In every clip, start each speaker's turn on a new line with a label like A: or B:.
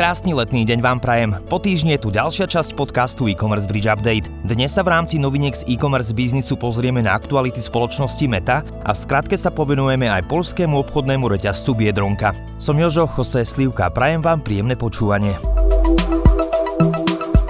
A: Krásny letný deň vám prajem. Po týždni je tu ďalšia časť podcastu e-commerce bridge update. Dnes sa v rámci noviniek z e-commerce biznisu pozrieme na aktuality spoločnosti Meta a v skratke sa povenujeme aj polskému obchodnému reťazcu Biedronka. Som Jožo Jose Slivka prajem vám príjemné počúvanie.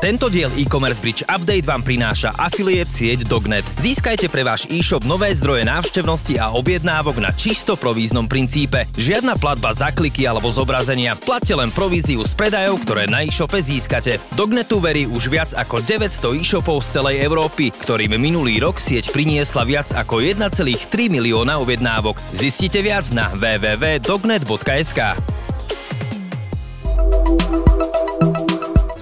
A: Tento diel e-commerce bridge update vám prináša affiliate sieť Dognet. Získajte pre váš e-shop nové zdroje návštevnosti a objednávok na čisto províznom princípe. Žiadna platba za kliky alebo zobrazenia. Platte len províziu z predajov, ktoré na e-shope získate. Dognetu verí už viac ako 900 e-shopov z celej Európy, ktorým minulý rok sieť priniesla viac ako 1,3 milióna objednávok. Zistite viac na www.dognet.sk.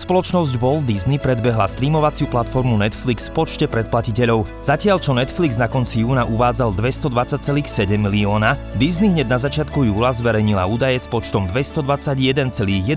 A: Spoločnosť Walt Disney predbehla streamovaciu platformu Netflix v počte predplatiteľov. Zatiaľ čo Netflix na konci júna uvádzal 220,7 milióna, Disney hneď na začiatku júla zverejnila údaje s počtom 221,1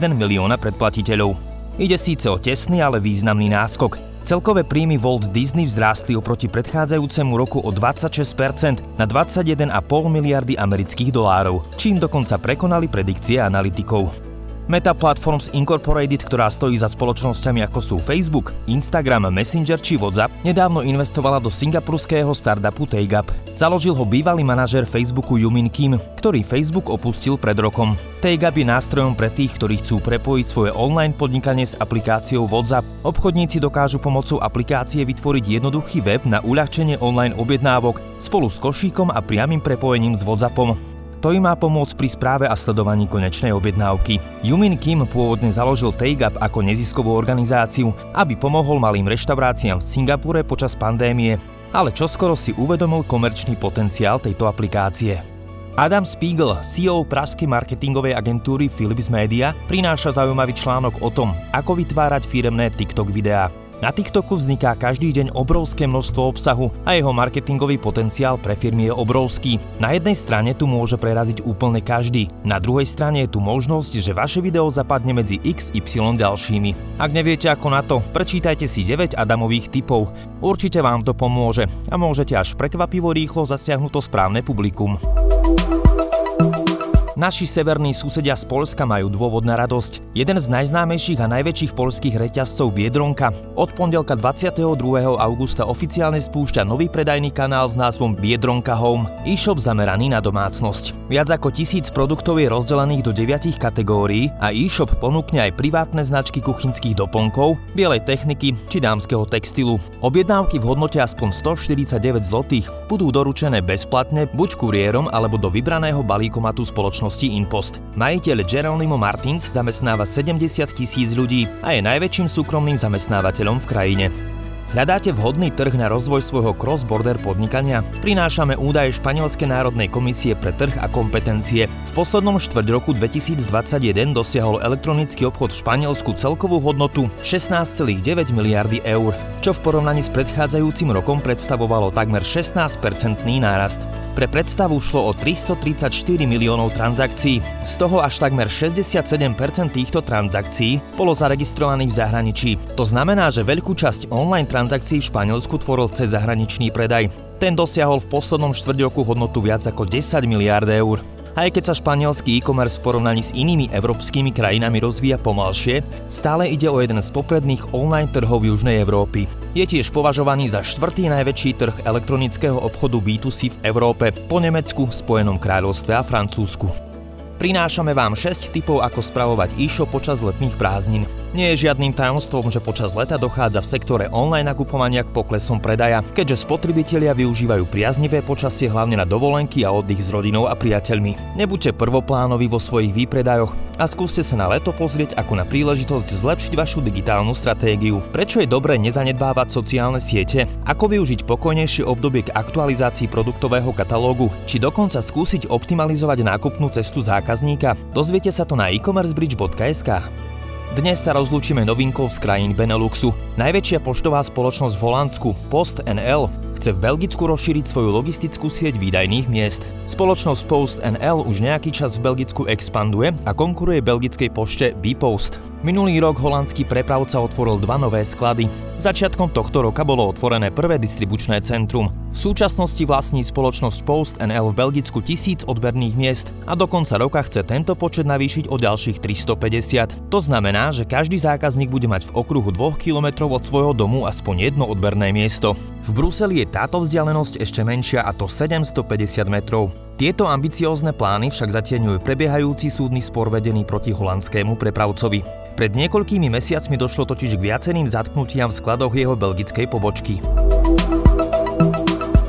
A: milióna predplatiteľov. Ide síce o tesný, ale významný náskok. Celkové príjmy Walt Disney vzrástli oproti predchádzajúcemu roku o 26% na 21,5 miliardy amerických dolárov, čím dokonca prekonali predikcie analytikov. Meta Platforms Incorporated, ktorá stojí za spoločnosťami ako sú Facebook, Instagram, Messenger či WhatsApp, nedávno investovala do singapurského startupu TakeUp. Založil ho bývalý manažer Facebooku Yumin Kim, ktorý Facebook opustil pred rokom. TakeUp je nástrojom pre tých, ktorí chcú prepojiť svoje online podnikanie s aplikáciou WhatsApp. Obchodníci dokážu pomocou aplikácie vytvoriť jednoduchý web na uľahčenie online objednávok spolu s košíkom a priamým prepojením s WhatsAppom. To im má pomôcť pri správe a sledovaní konečnej objednávky. Yumin Kim pôvodne založil TakeUp ako neziskovú organizáciu, aby pomohol malým reštauráciám v Singapure počas pandémie, ale čoskoro si uvedomil komerčný potenciál tejto aplikácie. Adam Spiegel, CEO praskej marketingovej agentúry Philips Media, prináša zaujímavý článok o tom, ako vytvárať firemné TikTok videá. Na TikToku vzniká každý deň obrovské množstvo obsahu a jeho marketingový potenciál pre firmy je obrovský. Na jednej strane tu môže preraziť úplne každý, na druhej strane je tu možnosť, že vaše video zapadne medzi XY ďalšími. Ak neviete ako na to, prečítajte si 9 Adamových typov. Určite vám to pomôže a môžete až prekvapivo rýchlo zasiahnuť to správne publikum. Naši severní susedia z Polska majú dôvod na radosť. Jeden z najznámejších a najväčších polských reťazcov Biedronka od pondelka 22. augusta oficiálne spúšťa nový predajný kanál s názvom Biedronka Home, e-shop zameraný na domácnosť. Viac ako tisíc produktov je rozdelených do deviatich kategórií a e-shop ponúkne aj privátne značky kuchynských doplnkov, bielej techniky či dámskeho textilu. Objednávky v hodnote aspoň 149 zlotých budú doručené bezplatne buď kuriérom alebo do vybraného balíkomatu spoločnosti spoločnosti Inpost. Majiteľ Geronimo Martins zamestnáva 70 tisíc ľudí a je najväčším súkromným zamestnávateľom v krajine. Hľadáte vhodný trh na rozvoj svojho cross-border podnikania? Prinášame údaje Španielskej národnej komisie pre trh a kompetencie. V poslednom štvrť roku 2021 dosiahol elektronický obchod v Španielsku celkovú hodnotu 16,9 miliardy eur, čo v porovnaní s predchádzajúcim rokom predstavovalo takmer 16-percentný nárast. Pre predstavu šlo o 334 miliónov transakcií, z toho až takmer 67% týchto transakcií bolo zaregistrovaných v zahraničí. To znamená, že veľkú časť online transakcií v Španielsku tvoril cez zahraničný predaj. Ten dosiahol v poslednom štvrť hodnotu viac ako 10 miliárd eur. Aj keď sa španielský e-commerce v porovnaní s inými európskymi krajinami rozvíja pomalšie, stále ide o jeden z popredných online trhov Južnej Európy. Je tiež považovaný za štvrtý najväčší trh elektronického obchodu B2C v Európe, po Nemecku, Spojenom kráľovstve a Francúzsku. Prinášame vám 6 tipov, ako spravovať e-shop počas letných prázdnin. Nie je žiadnym tajomstvom, že počas leta dochádza v sektore online nakupovania k poklesom predaja, keďže spotrebitelia využívajú priaznivé počasie hlavne na dovolenky a oddych s rodinou a priateľmi. Nebuďte prvoplánovi vo svojich výpredajoch a skúste sa na leto pozrieť ako na príležitosť zlepšiť vašu digitálnu stratégiu. Prečo je dobré nezanedbávať sociálne siete? Ako využiť pokojnejšie obdobie k aktualizácii produktového katalógu? Či dokonca skúsiť optimalizovať nákupnú cestu zákazníka? Dozviete sa to na e-commercebridge.sk. Dnes sa rozlúčime novinkou z krajín Beneluxu. Najväčšia poštová spoločnosť v Holandsku, Post NL, chce v Belgicku rozšíriť svoju logistickú sieť výdajných miest. Spoločnosť Post NL už nejaký čas v Belgicku expanduje a konkuruje belgickej pošte Bpost. Minulý rok holandský prepravca otvoril dva nové sklady. Začiatkom tohto roka bolo otvorené prvé distribučné centrum. V súčasnosti vlastní spoločnosť Post NL v Belgicku tisíc odberných miest a do konca roka chce tento počet navýšiť o ďalších 350. To znamená, že každý zákazník bude mať v okruhu 2 km od svojho domu aspoň jedno odberné miesto. V Bruseli je táto vzdialenosť ešte menšia a to 750 metrov. Tieto ambiciózne plány však zatieňujú prebiehajúci súdny spor vedený proti holandskému prepravcovi. Pred niekoľkými mesiacmi došlo totiž k viacerým zatknutiam v skladoch jeho belgickej pobočky.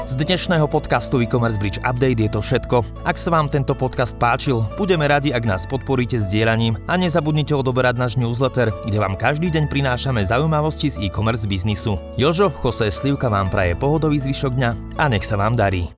A: Z dnešného podcastu e-commerce Bridge Update je to všetko. Ak sa vám tento podcast páčil, budeme radi, ak nás podporíte sdielaním a nezabudnite odoberať náš newsletter, kde vám každý deň prinášame zaujímavosti z e-commerce biznisu. Jožo, Jose Slivka vám praje pohodový zvyšok dňa a nech sa vám darí.